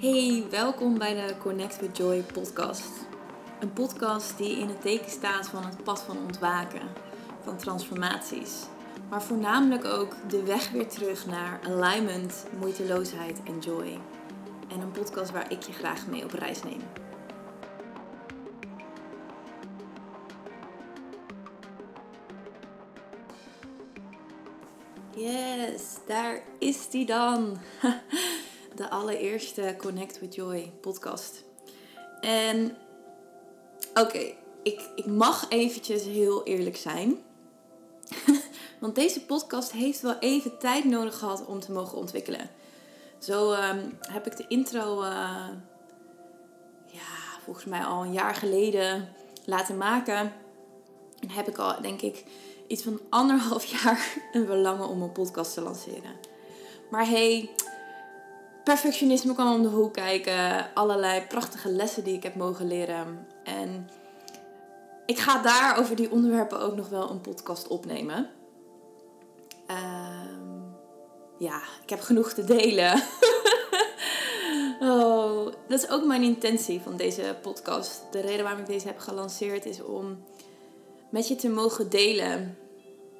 Hey, welkom bij de Connect with Joy podcast. Een podcast die in het teken staat van het pad van ontwaken, van transformaties. Maar voornamelijk ook de weg weer terug naar alignment, moeiteloosheid en joy. En een podcast waar ik je graag mee op reis neem. Yes, daar is die dan. De allereerste Connect with Joy podcast. En oké, ik, ik mag eventjes heel eerlijk zijn. Want deze podcast heeft wel even tijd nodig gehad om te mogen ontwikkelen. Zo ehm, heb ik de intro, uh, ja, volgens mij al een jaar geleden laten maken. En heb ik al, denk ik, iets van anderhalf jaar een verlangen om een podcast te lanceren. Maar hey, perfectionisme kwam om de hoek kijken. Allerlei prachtige lessen die ik heb mogen leren. En ik ga daar over die onderwerpen ook nog wel een podcast opnemen. Ehm, ja, ik heb genoeg te delen. oh, dat is ook mijn intentie van deze podcast. De reden waarom ik deze heb gelanceerd is om met je te mogen delen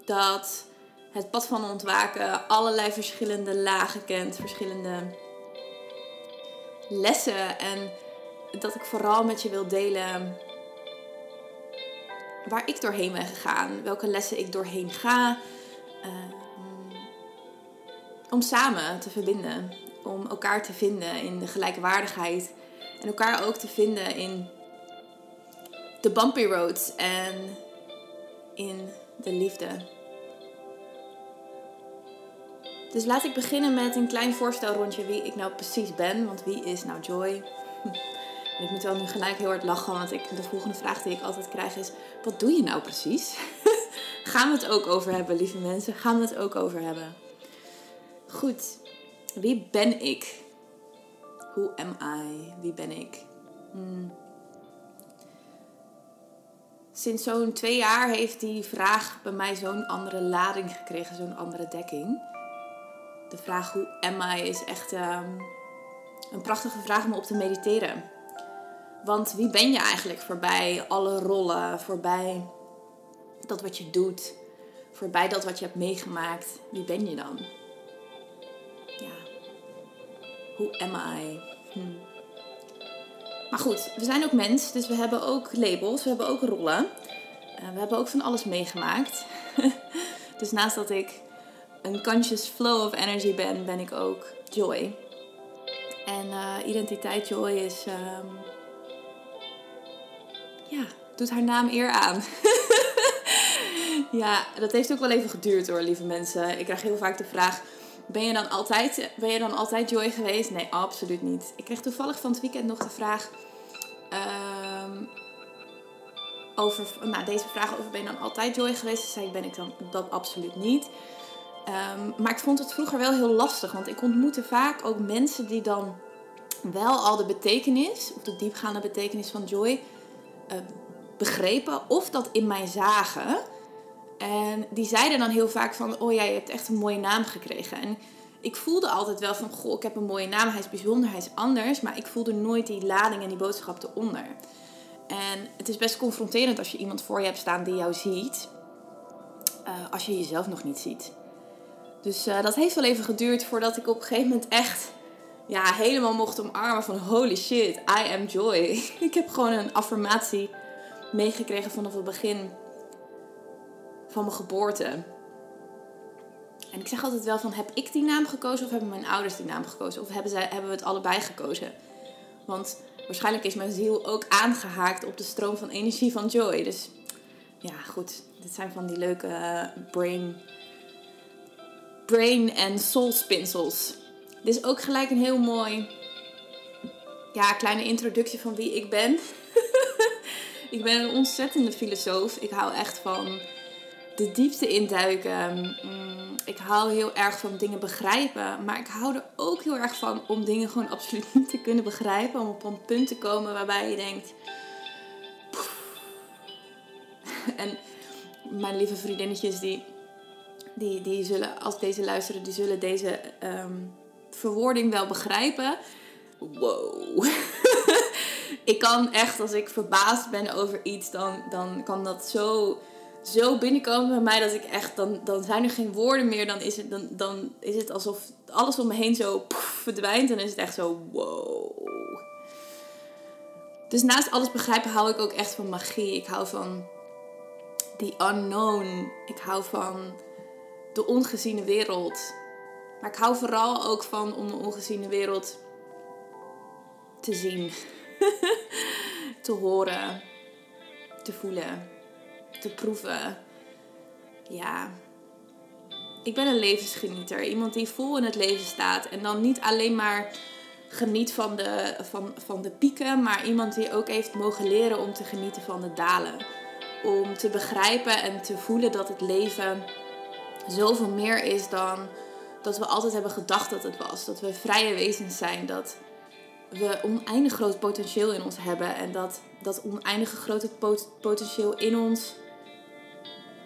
dat het pad van ontwaken allerlei verschillende lagen kent, verschillende lessen en dat ik vooral met je wil delen waar ik doorheen ben gegaan, welke lessen ik doorheen ga, uh, om samen te verbinden, om elkaar te vinden in de gelijkwaardigheid en elkaar ook te vinden in de bumpy roads en in de liefde. Dus laat ik beginnen met een klein voorstelrondje wie ik nou precies ben. Want wie is nou Joy? ik moet wel nu gelijk heel hard lachen, want ik, de volgende vraag die ik altijd krijg is: wat doe je nou precies? Gaan we het ook over hebben, lieve mensen? Gaan we het ook over hebben? Goed, wie ben ik? Who am I? Wie ben ik? Hmm. Sinds zo'n twee jaar heeft die vraag bij mij zo'n andere lading gekregen, zo'n andere dekking de vraag hoe I is echt um, een prachtige vraag om op te mediteren. Want wie ben je eigenlijk voorbij alle rollen, voorbij dat wat je doet, voorbij dat wat je hebt meegemaakt? Wie ben je dan? Ja, hoe am I? Hm. Maar goed, we zijn ook mens, dus we hebben ook labels, we hebben ook rollen. Uh, we hebben ook van alles meegemaakt. dus naast dat ik een conscious flow of energy ben, ben ik ook joy. En uh, identiteit joy is. Um, ja, doet haar naam eer aan. ja, dat heeft ook wel even geduurd hoor, lieve mensen. Ik krijg heel vaak de vraag. Ben je, dan altijd, ben je dan altijd Joy geweest? Nee, absoluut niet. Ik kreeg toevallig van het weekend nog de vraag um, over, nou, deze vraag over ben je dan altijd Joy geweest? Toen zei ik, ben ik dan dat absoluut niet. Um, maar ik vond het vroeger wel heel lastig, want ik ontmoette vaak ook mensen die dan wel al de betekenis, of de diepgaande betekenis van joy, uh, begrepen of dat in mij zagen. En die zeiden dan heel vaak van, oh ja, je hebt echt een mooie naam gekregen. En ik voelde altijd wel van, goh, ik heb een mooie naam, hij is bijzonder, hij is anders. Maar ik voelde nooit die lading en die boodschap eronder. En het is best confronterend als je iemand voor je hebt staan die jou ziet, uh, als je jezelf nog niet ziet. Dus uh, dat heeft wel even geduurd voordat ik op een gegeven moment echt ja, helemaal mocht omarmen van holy shit, I am joy. ik heb gewoon een affirmatie meegekregen vanaf het begin van mijn geboorte. En ik zeg altijd wel van, heb ik die naam gekozen of hebben mijn ouders die naam gekozen? Of hebben, zij, hebben we het allebei gekozen? Want waarschijnlijk is mijn ziel ook aangehaakt op de stroom van energie van joy. Dus ja, goed. Dit zijn van die leuke brain brain en soul spinsels. Dit is ook gelijk een heel mooi, ja, kleine introductie van wie ik ben. ik ben een ontzettende filosoof. Ik hou echt van de diepte induiken. Mm, ik hou heel erg van dingen begrijpen. Maar ik hou er ook heel erg van om dingen gewoon absoluut niet te kunnen begrijpen. Om op een punt te komen waarbij je denkt. En mijn lieve vriendinnetjes die die, die zullen, als deze luisteren, die zullen deze um, verwoording wel begrijpen. wow. ik kan echt, als ik verbaasd ben over iets, dan, dan kan dat zo, zo binnenkomen bij mij dat ik echt, dan, dan zijn er geen woorden meer. Dan is het, dan, dan is het alsof alles om me heen zo verdwijnt en is het echt zo wow. Dus naast alles begrijpen hou ik ook echt van magie. Ik hou van the unknown. Ik hou van de ongeziene wereld. Maar ik hou vooral ook van om de ongeziene wereld te zien, te horen, te voelen, te proeven. Ja, ik ben een levensgenieter. Iemand die vol in het leven staat en dan niet alleen maar geniet van de, van, van de pieken, maar iemand die ook heeft mogen leren om te genieten van de dalen. Om te begrijpen en te voelen dat het leven zoveel meer is dan dat we altijd hebben gedacht dat het was. Dat we vrije wezens zijn, dat we oneindig groot potentieel in ons hebben en dat dat oneindige grote potentieel in ons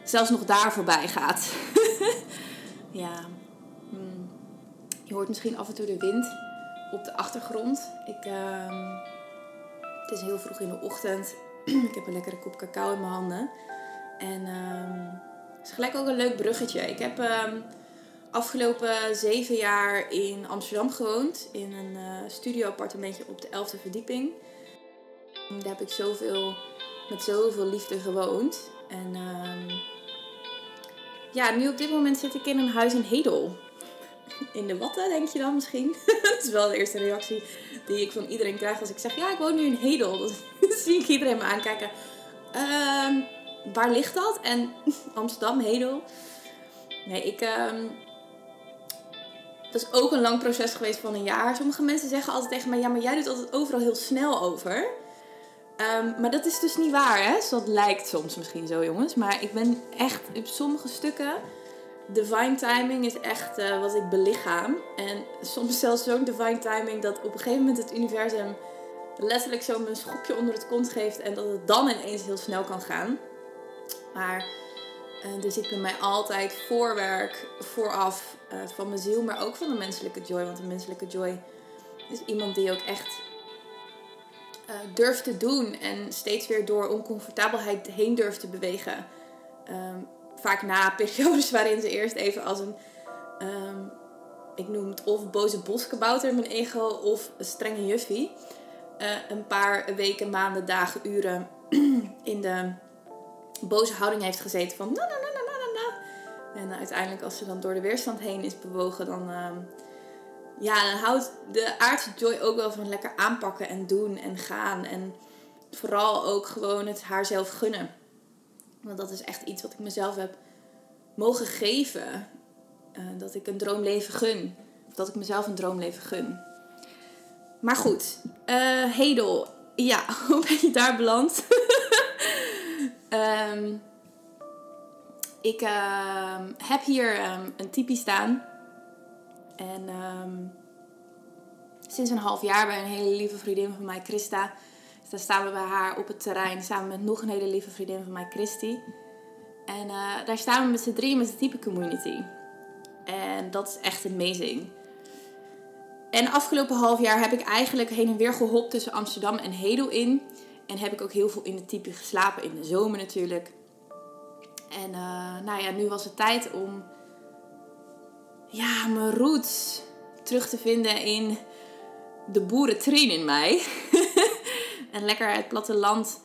zelfs nog daar voorbij gaat. ja. Hmm. Je hoort misschien af en toe de wind op de achtergrond. Ik, uh, het is heel vroeg in de ochtend. ik heb een lekkere kop cacao in mijn handen. En het is gelijk ook een leuk bruggetje. Ik heb ehm, afgelopen zeven jaar in Amsterdam gewoond. In een uh, studio-appartementje op de 11e verdieping. Daar heb ik zoveel, met zoveel liefde gewoond. En uh, ja, nu op dit moment zit ik in een huis in Hedel. In de watten, denk je dan misschien? dat is wel de eerste reactie die ik van iedereen krijg als ik zeg: Ja, ik woon nu in Hedel. Dan zie ik iedereen me aankijken. Uh, waar ligt dat? En Amsterdam, Hedel. Nee, ik. Um, dat is ook een lang proces geweest van een jaar. Sommige mensen zeggen altijd tegen mij: Ja, maar jij doet altijd overal heel snel over. Um, maar dat is dus niet waar, hè? dat lijkt soms misschien zo, jongens. Maar ik ben echt op sommige stukken. Divine timing is echt uh, wat ik belichaam. En soms zelfs zo'n divine timing dat op een gegeven moment het universum letterlijk zo een schopje onder het kont geeft. En dat het dan ineens heel snel kan gaan. Maar uh, er zit bij mij altijd voorwerk vooraf uh, van mijn ziel, maar ook van de menselijke joy. Want de menselijke joy is iemand die ook echt uh, durft te doen en steeds weer door oncomfortabelheid heen durft te bewegen. Um, vaak na periodes waarin ze eerst even als een, um, ik noem het of boze boskabouter mijn ego of een strenge juffie. Een paar weken, maanden, dagen, uren in de boze houding heeft gezeten van na na na na na na. En uiteindelijk als ze dan door de weerstand heen is bewogen, dan, uh, ja, dan houdt de aardse joy ook wel van lekker aanpakken en doen en gaan. En vooral ook gewoon het haar zelf gunnen. Want dat is echt iets wat ik mezelf heb mogen geven. Uh, dat ik een droomleven gun. Dat ik mezelf een droomleven gun. Maar goed, uh, Hedel. Ja, hoe ben je daar beland? Um, ik uh, heb hier um, een typie staan. En sinds een half jaar bij een hele lieve vriendin van mij, Christa. Dus daar staan we bij haar op het terrein samen met nog een hele lieve vriendin van mij, Christy. En uh, daar staan we met z'n drieën met de type community. En dat is echt amazing. En afgelopen half jaar heb ik eigenlijk heen en weer gehopt tussen Amsterdam en Hedel in. En heb ik ook heel veel in de type geslapen, in de zomer natuurlijk. En uh, nou ja, nu was het tijd om ja, mijn roots terug te vinden in de boerentrain in mij. en lekker het platteland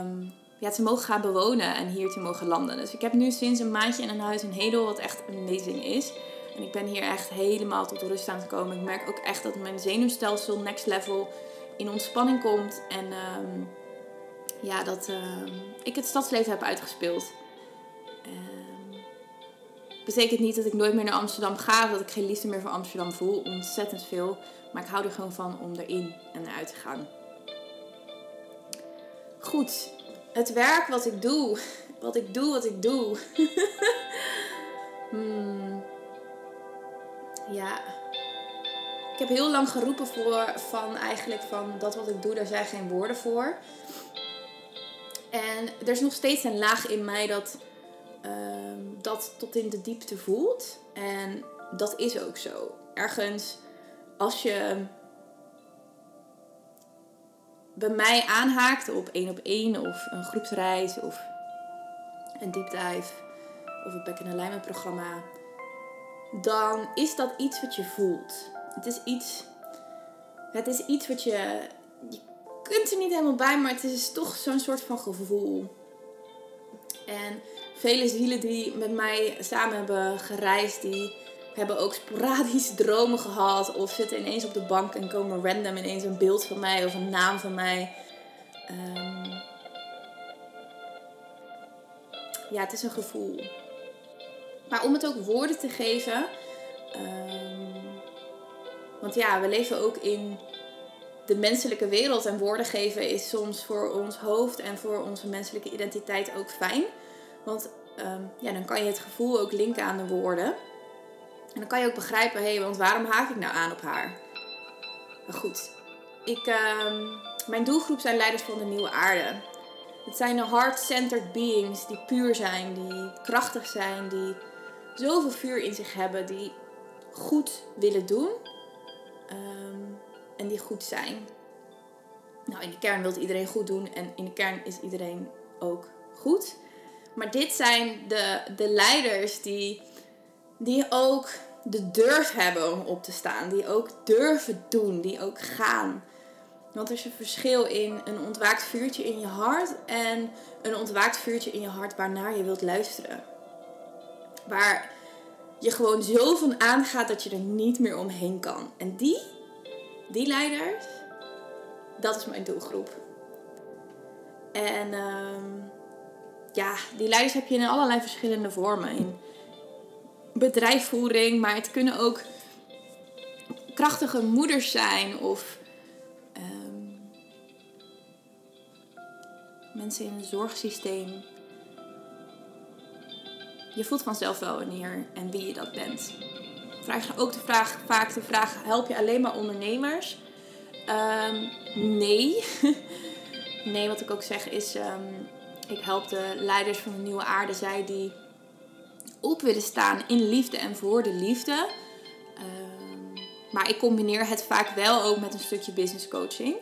um, ja, te mogen gaan bewonen en hier te mogen landen. Dus ik heb nu sinds een maandje in een huis in Hedel, wat echt amazing is. En ik ben hier echt helemaal tot rust aan te komen. Ik merk ook echt dat mijn zenuwstelsel next level in ontspanning komt. En um, ja, dat uh, ik het stadsleven heb uitgespeeld. Um, betekent niet dat ik nooit meer naar Amsterdam ga. Dat ik geen liefde meer voor Amsterdam voel. Ontzettend veel. Maar ik hou er gewoon van om erin en eruit te gaan. Goed, het werk wat ik doe. Wat ik doe, wat ik doe. hmm. Ja. Ik heb heel lang geroepen voor, van eigenlijk van dat wat ik doe, daar zijn geen woorden voor. En er is nog steeds een laag in mij dat uh, dat tot in de diepte voelt. En dat is ook zo. Ergens, als je bij mij aanhaakt op één op één of een groepsreis of een deep dive of een back in alignment programma, dan is dat iets wat je voelt. Het is iets, het is iets wat je, je kunt er niet helemaal bij, maar het is toch zo'n soort van gevoel. En vele zielen die met mij samen hebben gereisd, die hebben ook sporadisch dromen gehad. Of zitten ineens op de bank en komen random ineens een beeld van mij of een naam van mij. Ehm, ja, het is een gevoel. Maar om het ook woorden te geven. Ehm, want ja, we leven ook in de menselijke wereld. En woorden geven is soms voor ons hoofd en voor onze menselijke identiteit ook fijn. Want ehm, ja, dan kan je het gevoel ook linken aan de woorden. En dan kan je ook begrijpen, hé, hey, want waarom haak ik nou aan op haar? Maar goed, ik, ehm, mijn doelgroep zijn leiders van de nieuwe aarde. Het zijn de heart-centered beings die puur zijn, die krachtig zijn, die zoveel vuur in zich hebben, die goed willen doen ehm, en die goed zijn. Nou, in de kern wil iedereen goed doen en in de kern is iedereen ook goed. Maar dit zijn de, de leiders die, die ook de durf hebben om op te staan. Die ook durven doen. Die ook gaan. Want er is een verschil in een ontwaakt vuurtje in je hart en een ontwaakt vuurtje in je hart waarnaar je wilt luisteren. Waar je gewoon zo van aangaat dat je er niet meer omheen kan. En die, die leiders, dat is mijn doelgroep. En uh, ja, die leiders heb je in allerlei verschillende vormen. In bedrijfsvoering, maar het kunnen ook krachtige moeders zijn of um, mensen in een zorgsysteem. Je voelt vanzelf wel wanneer en wie je dat bent. Vraag je ook de vraag, vaak de vraag: help je alleen maar ondernemers? Um, nee. nee, wat ik ook zeg is: um, ik help de leiders van de nieuwe aarde, zij die op willen staan in liefde en voor de liefde. Ehm, maar ik combineer het vaak wel ook met een stukje business coaching.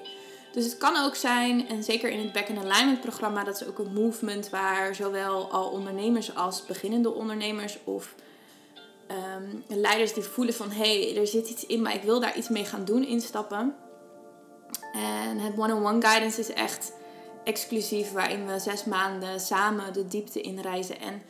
Dus het kan ook zijn, en zeker in het Back in Alignment programma, dat is ook een movement waar zowel al ondernemers als beginnende ondernemers of um, leiders die voelen van hé, hey, er zit iets in, maar ik wil daar iets mee gaan doen, instappen. En het one-on-one guidance is echt exclusief, waarin we zes maanden samen de diepte in reizen en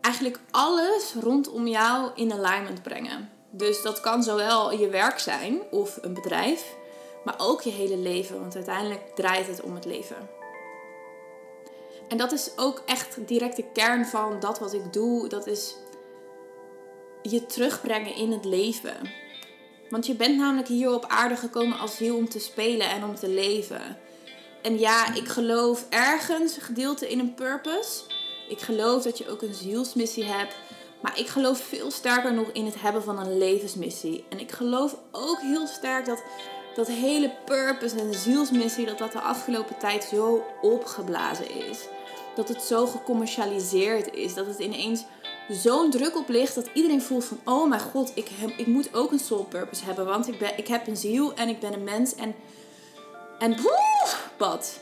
eigenlijk alles rondom jou in alignment brengen. Dus dat kan zowel je werk zijn of een bedrijf, maar ook je hele leven, want uiteindelijk draait het om het leven. En dat is ook echt direct de kern van dat wat ik doe. Dat is je terugbrengen in het leven. Want je bent namelijk hier op aarde gekomen als ziel om te spelen en om te leven. En ja, ik geloof ergens een gedeelte in een purpose. Ik geloof dat je ook een zielsmissie hebt. Maar ik geloof veel sterker nog in het hebben van een levensmissie. En ik geloof ook heel sterk dat dat hele purpose en zielsmissie, dat dat de afgelopen tijd zo opgeblazen is. Dat het zo gecommercialiseerd is. Dat het ineens zo'n druk op ligt dat iedereen voelt van... Oh mijn god, ik, ik moet ook een soul purpose hebben. Want ik, ben, ik heb een ziel en ik ben een mens. En, en wat?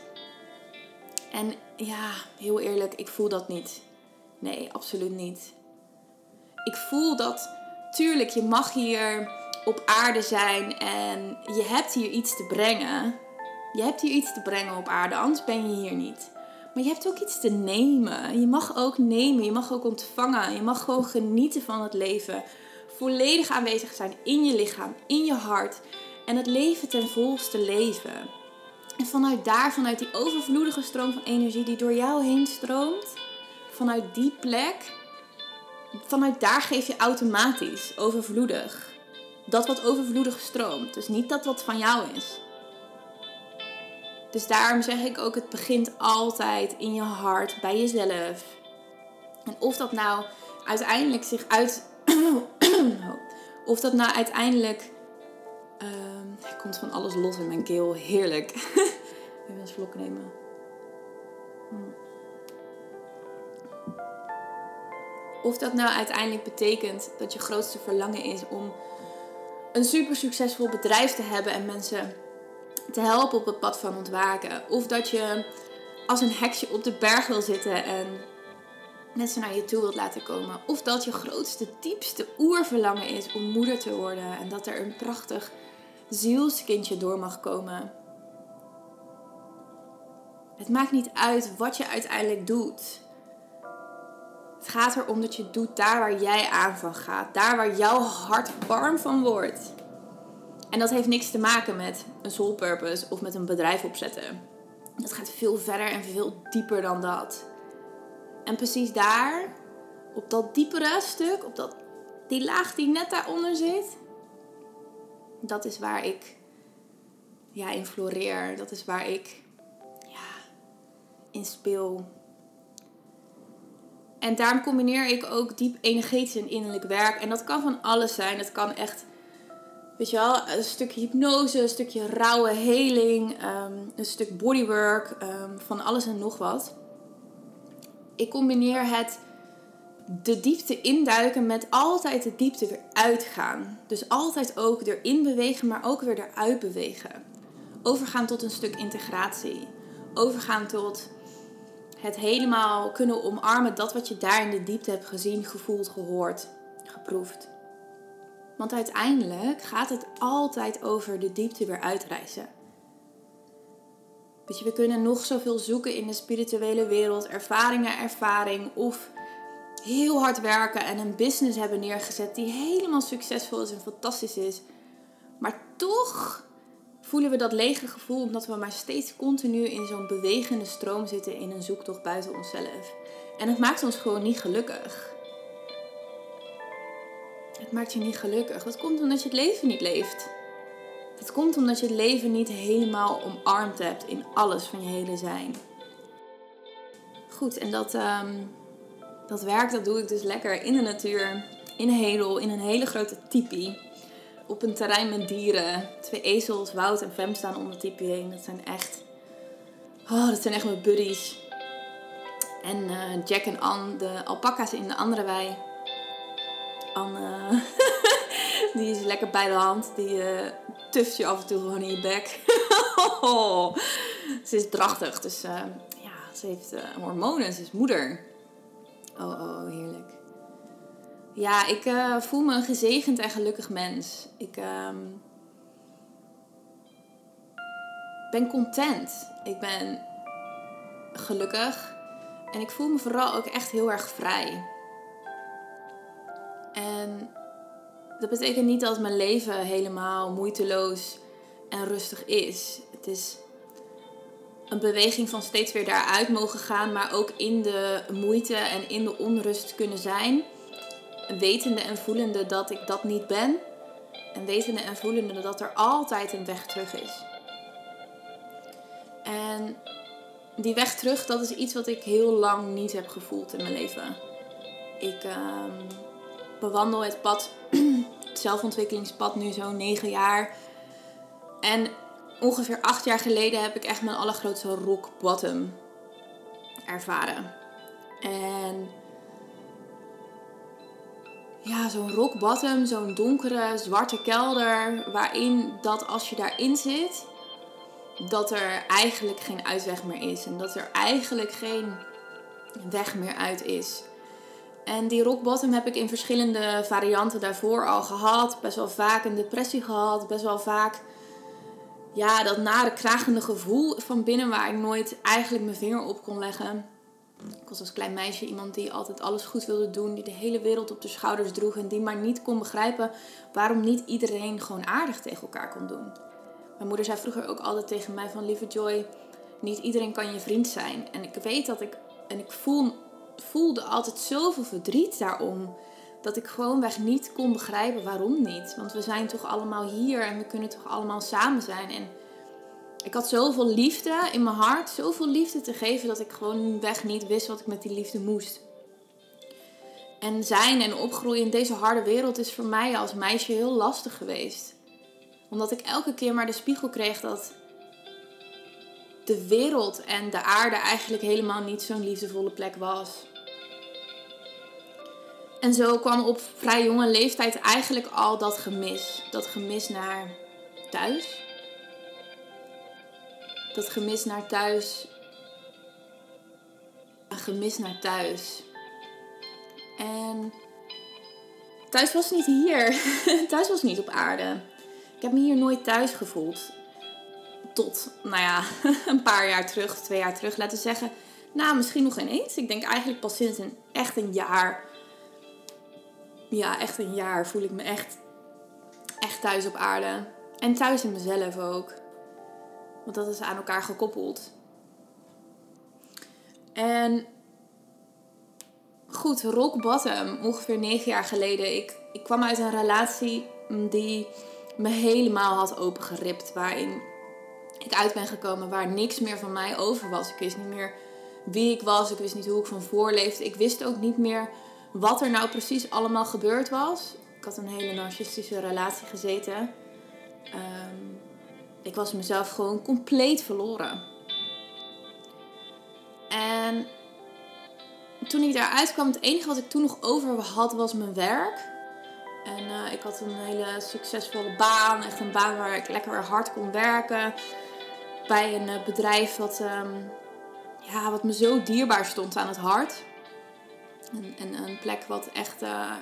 En ja, heel eerlijk, ik voel dat niet. Nee, absoluut niet. Ik voel dat, tuurlijk, je mag hier op aarde zijn en je hebt hier iets te brengen. Je hebt hier iets te brengen op aarde, anders ben je hier niet. Maar je hebt ook iets te nemen. Je mag ook nemen, je mag ook ontvangen. Je mag gewoon genieten van het leven. Volledig aanwezig zijn in je lichaam, in je hart. En het leven ten volste leven. En vanuit daar, vanuit die overvloedige stroom van energie die door jou heen stroomt, vanuit die plek, vanuit daar geef je automatisch overvloedig. Dat wat overvloedig stroomt. Dus niet dat wat van jou is. Dus daarom zeg ik ook, het begint altijd in je hart, bij jezelf. En of dat nou uiteindelijk zich uit. of dat nou uiteindelijk uh, er komt van alles los in mijn keel. Heerlijk. Even een slok nemen. Hmm. Of dat nou uiteindelijk betekent dat je grootste verlangen is om een super succesvol bedrijf te hebben en mensen te helpen op het pad van ontwaken. Of dat je als een heksje op de berg wil zitten en mensen naar je toe wilt laten komen. Of dat je grootste, diepste oerverlangen is om moeder te worden en dat er een prachtig zielskindje door mag komen. Het maakt niet uit wat je uiteindelijk doet. Het gaat erom dat je doet daar waar jij aan van gaat. Daar waar jouw hart warm van wordt. En dat heeft niks te maken met een soul purpose of met een bedrijf opzetten. Dat gaat veel verder en veel dieper dan dat. En precies daar, op dat diepere stuk, op dat, die laag die net daaronder zit, dat is waar ik ja, in floreer. Dat is waar ik ja, in speel. En daarom combineer ik ook diep energetisch en innerlijk werk. En dat kan van alles zijn. Het kan echt, weet je wel, een stukje hypnose, een stukje rauwe heling, ehm, een stuk bodywork, um, van alles en nog wat. Ik combineer het de diepte induiken met altijd de diepte weer uitgaan. Dus altijd ook erin bewegen, maar ook weer eruit bewegen. Overgaan tot een stuk integratie. Overgaan tot het helemaal kunnen omarmen, dat wat je daar in de diepte hebt gezien, gevoeld, gehoord, geproefd. Want uiteindelijk gaat het altijd over de diepte weer uitreizen. Weet je, we kunnen nog zoveel zoeken in de spirituele wereld, ervaringen, ervaring of heel hard werken en een business hebben neergezet die helemaal succesvol is en fantastisch is. Maar toch voelen we dat lege gevoel omdat we maar steeds continu in zo'n bewegende stroom zitten in een zoektocht buiten onszelf. En het maakt ons gewoon niet gelukkig. Het maakt je niet gelukkig. Dat komt omdat je het leven niet leeft. Het komt omdat je het leven niet helemaal omarmd hebt in alles van je hele zijn. Goed, en dat, um, dat werk dat doe ik dus lekker in de natuur, in Hedel, in een hele grote tipi. Op een terrein met dieren. Twee ezels, Wout en Fem staan tipi heen. Dat zijn echt, oh, dat zijn echt mijn buddies. En uh, Jack en Anne, de alpaca's in de andere wei. Anne, die is lekker bij de hand. Die uh, tuft je af en toe gewoon in je bek. ze is drachtig, dus ja, ze heeft hormonen. Ze is moeder. Oh, oh, heerlijk. Ja, ik uh, voel me een gezegend en gelukkig mens. Ik um, ben content. Ik ben gelukkig. En ik voel me vooral ook echt heel erg vrij. En dat betekent niet dat mijn leven helemaal moeiteloos en rustig is. Het is een beweging van steeds weer daaruit mogen gaan, maar ook in de moeite en in de onrust kunnen zijn. Wetende en voelende dat ik dat niet ben. En wetende en voelende dat er altijd een weg terug is. En die weg terug, dat is iets wat ik heel lang niet heb gevoeld in mijn leven. Ik um, bewandel het pad, het zelfontwikkelingspad, nu zo'n negen jaar. En ongeveer acht jaar geleden heb ik echt mijn allergrootste rock bottom ervaren. En ja, zo'n rock bottom, zo'n donkere, zwarte kelder, waarin dat als je daarin zit, dat er eigenlijk geen uitweg meer is. En dat er eigenlijk geen weg meer uit is. En die rock bottom heb ik in verschillende varianten daarvoor al gehad. Best wel vaak een depressie gehad. Best wel vaak ja, dat nare kragende gevoel van binnen waar ik nooit eigenlijk mijn vinger op kon leggen. Ik was als klein meisje iemand die altijd alles goed wilde doen, die de hele wereld op de schouders droeg en die maar niet kon begrijpen waarom niet iedereen gewoon aardig tegen elkaar kon doen. Mijn moeder zei vroeger ook altijd tegen mij van lieve Joy, niet iedereen kan je vriend zijn. En ik weet dat ik, en ik voel, voelde altijd zoveel verdriet daarom dat ik gewoonweg niet kon begrijpen waarom niet. Want we zijn toch allemaal hier en we kunnen toch allemaal samen zijn. En ik had zoveel liefde in mijn hart, zoveel liefde te geven dat ik gewoon weg niet wist wat ik met die liefde moest. En zijn en opgroeien in deze harde wereld is voor mij als meisje heel lastig geweest. Omdat ik elke keer maar de spiegel kreeg dat de wereld en de aarde eigenlijk helemaal niet zo'n liefdevolle plek was. En zo kwam op vrij jonge leeftijd eigenlijk al dat gemis. Dat gemis naar thuis. Dat gemis naar thuis. Een gemis naar thuis. En thuis was niet hier. thuis was niet op aarde. Ik heb me hier nooit thuis gevoeld. Tot, nou ja, een paar jaar terug, twee jaar terug, laten we zeggen. Nou, misschien nog ineens. Ik denk eigenlijk pas sinds een, echt een jaar. Ja, echt een jaar voel ik me echt, echt thuis op aarde. En thuis in mezelf ook. Want dat is aan elkaar gekoppeld. En goed, rock bottom, ongeveer negen jaar geleden. Ik, ik kwam uit een relatie die me helemaal had opengeript. Waarin ik uit ben gekomen waar niks meer van mij over was. Ik wist niet meer wie ik was. Ik wist niet hoe ik van voor leefde. Ik wist ook niet meer wat er nou precies allemaal gebeurd was. Ik had een hele narcistische relatie gezeten. Um, ik was mezelf gewoon compleet verloren. En toen ik daaruit kwam, het enige wat ik toen nog over had was mijn werk. En uh, ik had een hele succesvolle baan. Echt een baan waar ik lekker hard kon werken. Bij een uh, bedrijf wat, um, ja, wat me zo dierbaar stond aan het hart. En, en een plek wat echt, uh,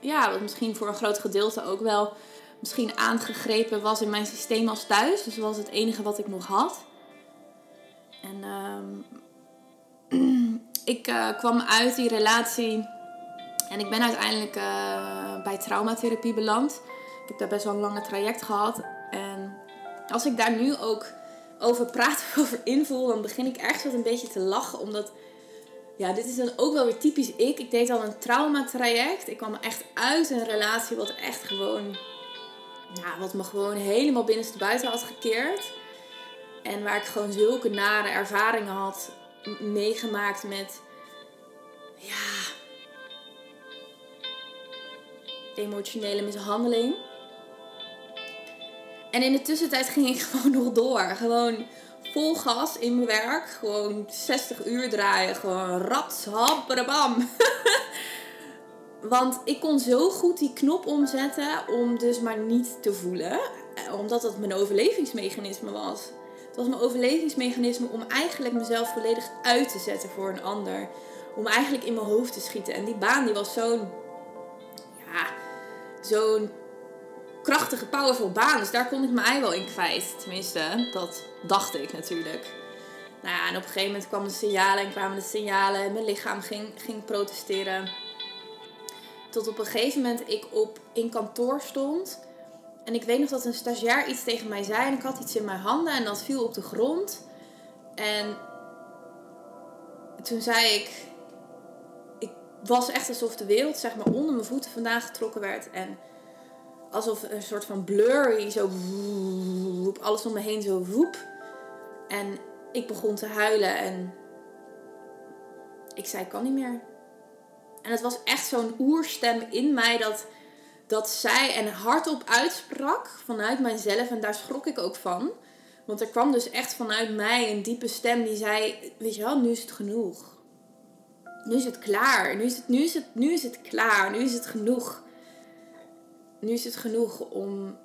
ja, wat misschien voor een groot gedeelte ook wel misschien aangegrepen was in mijn systeem als thuis. Dus was het enige wat ik nog had. En um, ik uh, kwam uit die relatie en ik ben uiteindelijk uh, bij traumatherapie beland. Ik heb daar best wel een lange traject gehad. En als ik daar nu ook over praat of over invoel, dan begin ik ergens wat een beetje te lachen. Omdat, ja, dit is dan ook wel weer typisch ik. Ik deed al een traumatraject. Ik kwam echt uit een relatie wat echt gewoon ja, wat me gewoon helemaal binnenstebuiten had gekeerd. En waar ik gewoon zulke nare ervaringen had meegemaakt met, ja, emotionele mishandeling. En in de tussentijd ging ik gewoon nog door. Gewoon vol gas in mijn werk. Gewoon 60 uur draaien. Gewoon raps, happerabam. Want ik kon zo goed die knop omzetten om dus maar niet te voelen. Eh, omdat dat mijn overlevingsmechanisme was. Het was mijn overlevingsmechanisme om eigenlijk mezelf volledig uit te zetten voor een ander. Om eigenlijk in mijn hoofd te schieten. En die baan die was zo'n... Ja, zo'n krachtige, powerful baan. Dus daar kon ik mijn ei wel in kwijt. Tenminste, dat dacht ik natuurlijk. Nou ja, en op een gegeven moment kwamen de signalen en kwamen de signalen. En mijn lichaam ging, ging protesteren. Tot op een gegeven moment ik op, in kantoor stond. En ik weet nog dat een stagiair iets tegen mij zei. En ik had iets in mijn handen en dat viel op de grond. En toen zei ik... Ik was echt alsof de wereld zeg maar onder mijn voeten vandaan getrokken werd. En alsof een soort van blurry zo... Woep, alles om me heen zo woep. En ik begon te huilen en... Ik zei, ik kan niet meer. En het was echt zo'n oerstem in mij dat, dat zij en hardop uitsprak vanuit mijzelf. En daar schrok ik ook van. Want er kwam dus echt vanuit mij een diepe stem die zei: Weet je wel, nu is het genoeg. Nu is het klaar. Nu is het, nu is het, nu is het klaar. Nu is het genoeg. Nu is het genoeg om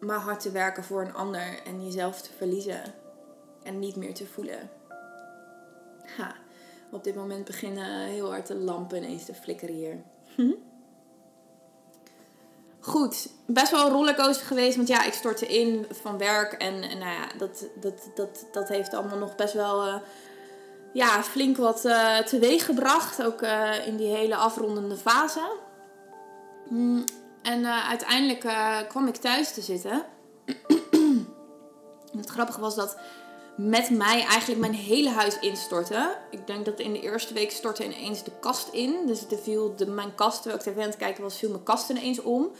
maar hard te werken voor een ander en jezelf te verliezen. En niet meer te voelen. Ha op dit moment beginnen heel hard de lampen ineens te flikkeren hier. Goed, best wel een rollercoaster geweest. Want ja, ik stortte in van werk. En, nou ja, dat, dat, dat, dat heeft allemaal nog best wel uh, ja, flink wat uh, teweeg gebracht. Ook uh, in die hele afrondende fase. Mm, en uiteindelijk kwam ik thuis te zitten. en het grappige was dat met mij eigenlijk mijn hele huis instorten. Ik denk dat in de eerste week stortte ineens de kast in. Dus er viel de, mijn kast, terwijl ik tv aan het kijken was, viel mijn kast ineens om.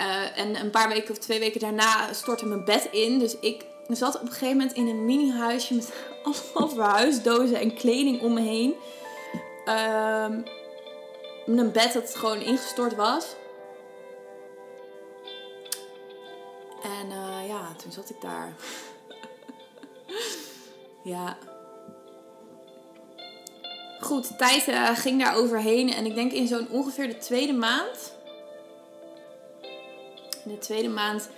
Uh, en een paar weken of twee weken daarna stortte mijn bed in. Dus ik zat op een gegeven moment in een mini-huisje met allemaal verhuisdozen en kleding om me heen. Uh, met een bed dat gewoon ingestort was. En uh, ja, toen zat ik daar. Ja. Goed, tijd uh, ging daar overheen. En ik denk in zo'n ongeveer de tweede maand. De tweede maand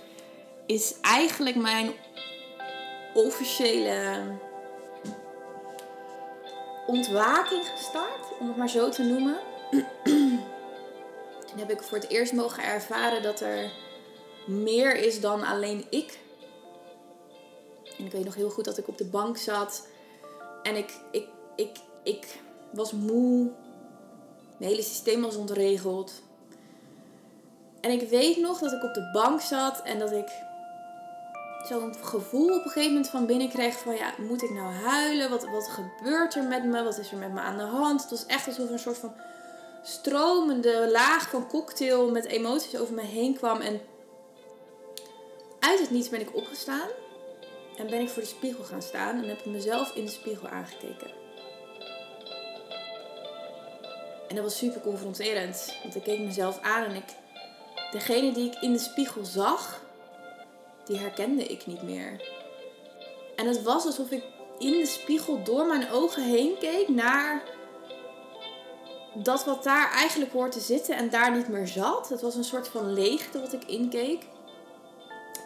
is eigenlijk mijn officiële ontwaking gestart, om het maar zo te noemen. Toen heb ik voor het eerst mogen ervaren dat er meer is dan alleen ik. En ik weet nog heel goed dat ik op de bank zat en ik, ik, ik, ik was moe. Mijn hele systeem was ontregeld. En ik weet nog dat ik op de bank zat en dat ik zo'n gevoel op een gegeven moment van binnen kreeg van ja, moet ik nou huilen? Wat, wat gebeurt er met me? Wat is er met me aan de hand? Het was echt alsof een soort van stromende laag van cocktail met emoties over me heen kwam. En uit het niets ben ik opgestaan en ben ik voor de spiegel gaan staan en heb ik mezelf in de spiegel aangekeken. En dat was super confronterend, want ik keek mezelf aan en ik, degene die ik in de spiegel zag, die herkende ik niet meer. En het was alsof ik in de spiegel door mijn ogen heen keek naar dat wat daar eigenlijk hoort te zitten en daar niet meer zat. Het was een soort van leegte wat ik inkeek.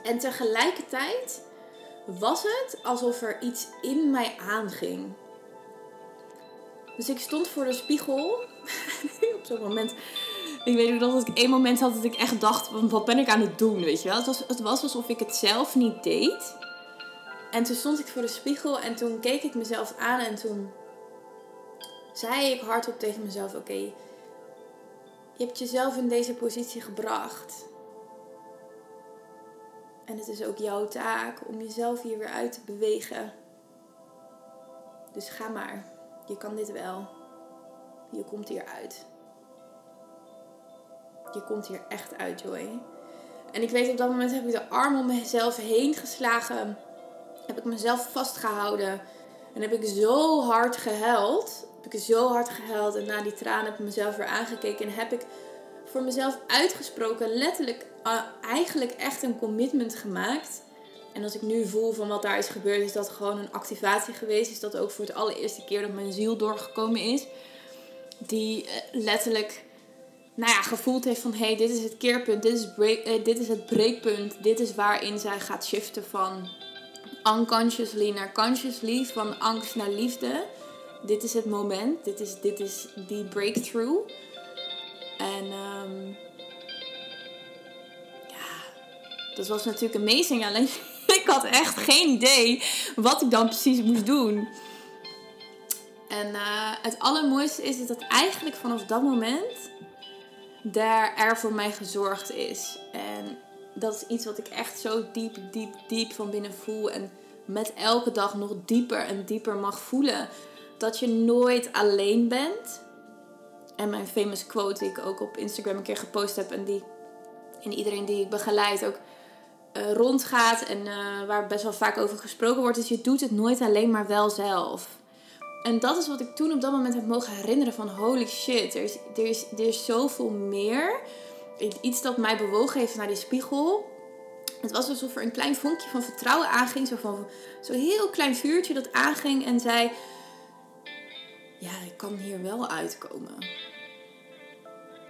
En tegelijkertijd was het alsof er iets in mij aanging. Dus ik stond voor de spiegel. op zo'n moment. Ik weet nog dat ik één moment had dat ik echt dacht: wat ben ik aan het doen? Weet je wel? Het was, het was alsof ik het zelf niet deed. En toen stond ik voor de spiegel en toen keek ik mezelf aan en toen zei ik hardop tegen mezelf: Oké, je hebt jezelf in deze positie gebracht. En het is ook jouw taak om jezelf hier weer uit te bewegen. Dus ga maar. Je kan dit wel. Je komt hier uit. Je komt hier echt uit, Joy. En ik weet op dat moment heb ik de arm om mezelf heen geslagen. Heb ik mezelf vastgehouden. En heb ik zo hard gehuild. Heb ik zo hard gehuild. En na die tranen heb ik mezelf weer aangekeken. En heb ik voor mezelf uitgesproken, letterlijk eigenlijk echt een commitment gemaakt. En als ik nu voel van wat daar is gebeurd, is dat gewoon een activatie geweest. Is dat ook voor het allereerste keer dat mijn ziel doorgekomen is. Die uh, letterlijk nou ja, gevoeld heeft van hé, hey, dit is het keerpunt, dit is, uh, dit is het breekpunt. Dit is waarin zij gaat shiften van unconsciously naar consciously, van angst naar liefde. Dit is het moment, dit is, dit is die breakthrough. En um, dat was natuurlijk amazing. Alleen ik had echt geen idee wat ik dan precies moest doen. En uh, het allermooiste is dat eigenlijk vanaf dat moment daar er voor mij gezorgd is. En dat is iets wat ik echt zo diep, diep, diep van binnen voel. En met elke dag nog dieper en dieper mag voelen. Dat je nooit alleen bent. En mijn famous quote die ik ook op Instagram een keer gepost heb. En die in iedereen die ik begeleid ook uh, rondgaat. En uh, waar best wel vaak over gesproken wordt. Is je doet het nooit alleen maar wel zelf. En dat is wat ik toen op dat moment heb mogen herinneren van holy shit, er is, er is, er is zoveel meer. Iets dat mij bewogen heeft naar die spiegel. Het was alsof er een klein vonkje van vertrouwen aanging. Zo zo'n heel klein vuurtje dat aanging en zei... Ja, ik kan hier wel uitkomen.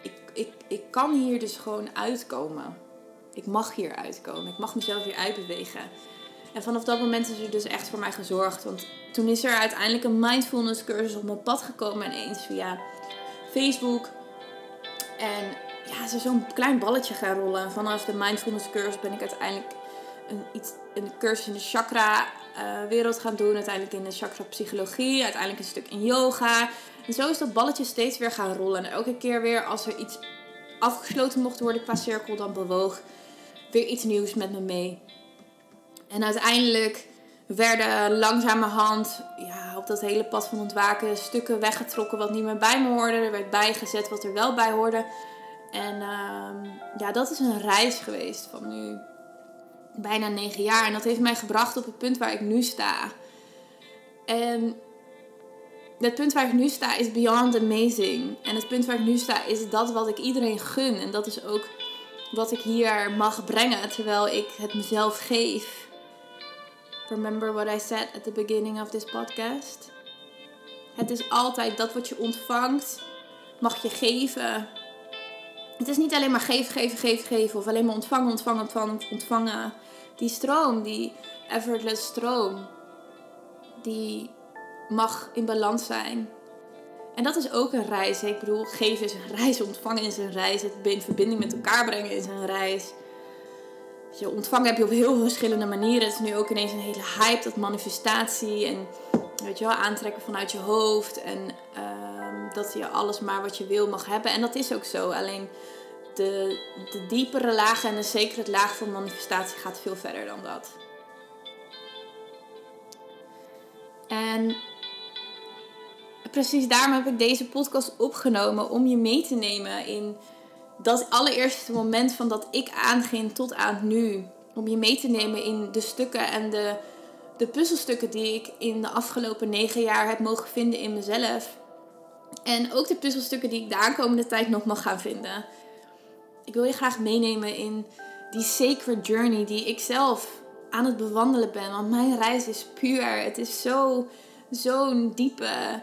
Ik, ik, ik kan hier dus gewoon uitkomen. Ik mag hier uitkomen. Ik mag mezelf hier uitbewegen. En vanaf dat moment is er dus echt voor mij gezorgd. Want toen is er uiteindelijk een mindfulness cursus op mijn pad gekomen. En eens via Facebook. En ja, ze is zo'n klein balletje gaan rollen. En vanaf de mindfulness cursus ben ik uiteindelijk een, iets, een cursus in de chakra uh, wereld gaan doen. Uiteindelijk in de chakra psychologie. Uiteindelijk een stuk in yoga. En zo is dat balletje steeds weer gaan rollen. En elke keer weer als er iets afgesloten mocht worden qua cirkel, dan bewoog weer iets nieuws met me mee. En uiteindelijk werden langzamerhand ja, op dat hele pad van ontwaken stukken weggetrokken wat niet meer bij me hoorde. Er werd bijgezet wat er wel bij hoorde. En uh, ja, dat is een reis geweest van nu bijna negen jaar. En dat heeft mij gebracht op het punt waar ik nu sta. En het punt waar ik nu sta is beyond amazing. En het punt waar ik nu sta is dat wat ik iedereen gun. En dat is ook wat ik hier mag brengen terwijl ik het mezelf geef. Remember what I said at the beginning of this podcast? Het is altijd dat wat je ontvangt, mag je geven. Het is niet alleen maar geven, geven, geven, geven. Of alleen maar ontvangen, ontvangen, ontvangen, ontvangen. Die stroom, die effortless stroom, die mag in balans zijn. En dat is ook een reis. Ik bedoel, geven is een reis, ontvangen is een reis, het in verbinding met elkaar brengen is een reis. je ontvangen heb je op heel verschillende manieren. Het is nu ook ineens een hele hype, dat manifestatie en weet je wel, aantrekken vanuit je hoofd. En ehm, dat je alles maar wat je wil mag hebben. En dat is ook zo. Alleen de, de diepere laag en de zekere laag van manifestatie gaat veel verder dan dat. En precies daarom heb ik deze podcast opgenomen om je mee te nemen in dat allereerste moment van dat ik aanging tot aan nu. Om je mee te nemen in de stukken en de, de puzzelstukken die ik in de afgelopen negen jaar heb mogen vinden in mezelf. En ook de puzzelstukken die ik de aankomende tijd nog mag gaan vinden. Ik wil je graag meenemen in die sacred journey die ik zelf aan het bewandelen ben. Want mijn reis is puur. Het is zo, zo'n diepe,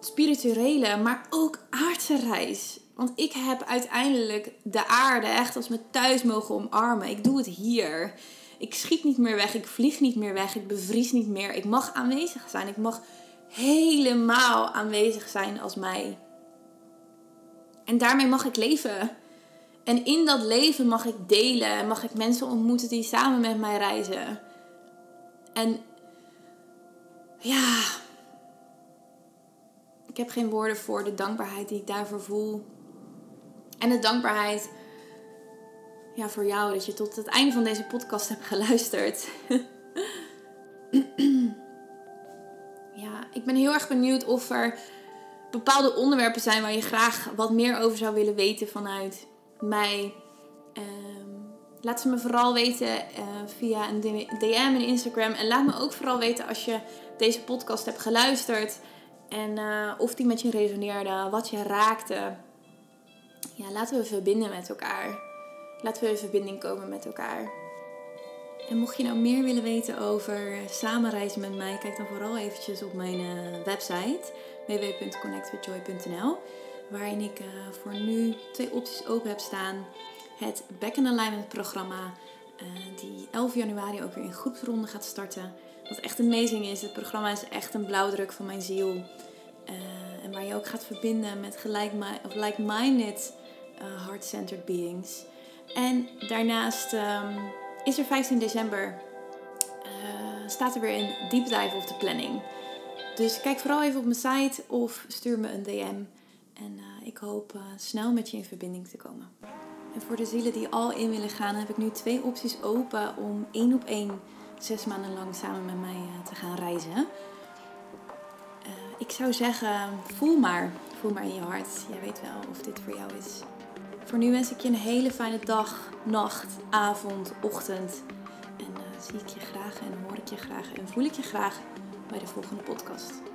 spirituele, maar ook aardse reis. Want ik heb uiteindelijk de aarde echt als mijn thuis mogen omarmen. Ik doe het hier. Ik schiet niet meer weg. Ik vlieg niet meer weg. Ik bevries niet meer. Ik mag aanwezig zijn. Ik mag helemaal aanwezig zijn als mij. En daarmee mag ik leven. En in dat leven mag ik delen. Mag ik mensen ontmoeten die samen met mij reizen. En ja, ik heb geen woorden voor de dankbaarheid die ik daarvoor voel. En de dankbaarheid ja, voor jou dat je tot het einde van deze podcast hebt geluisterd. ja, ik ben heel erg benieuwd of er bepaalde onderwerpen zijn waar je graag wat meer over zou willen weten vanuit mij. Um, laat ze me vooral weten uh, via een DM in Instagram. En laat me ook vooral weten als je deze podcast hebt geluisterd. En uh, of die met je resoneerde, wat je raakte. Ja, laten we verbinden met elkaar. Laten we in verbinding komen met elkaar. En mocht je nou meer willen weten over samenreizen met mij, kijk dan vooral eventjes op mijn uh, website www.connectwithjoy.nl waarin ik voor nu twee opties open heb staan. Het Back in Alignment programma, die 11 januari ook weer in groepsronde gaat starten. Wat echt amazing is. Het programma is echt een blauwdruk van mijn ziel. Uh, en waar je ook gaat verbinden met like-minded heart-centered beings. En daarnaast um, is er 15 december, staat er weer een deep dive of de planning. Dus kijk vooral even op mijn site of stuur me een DM. En ik hoop snel met je in verbinding te komen. En voor de zielen die al in willen gaan, heb ik nu twee opties open om één op één zes maanden lang samen met mij uh, te gaan reizen. ik zou zeggen, voel maar. Voel maar in je hart. Jij weet wel of dit voor jou is. Voor nu wens ik je een hele fijne dag, nacht, avond, ochtend. En zie ik je graag en hoor ik je graag en voel ik je graag bij de volgende podcast.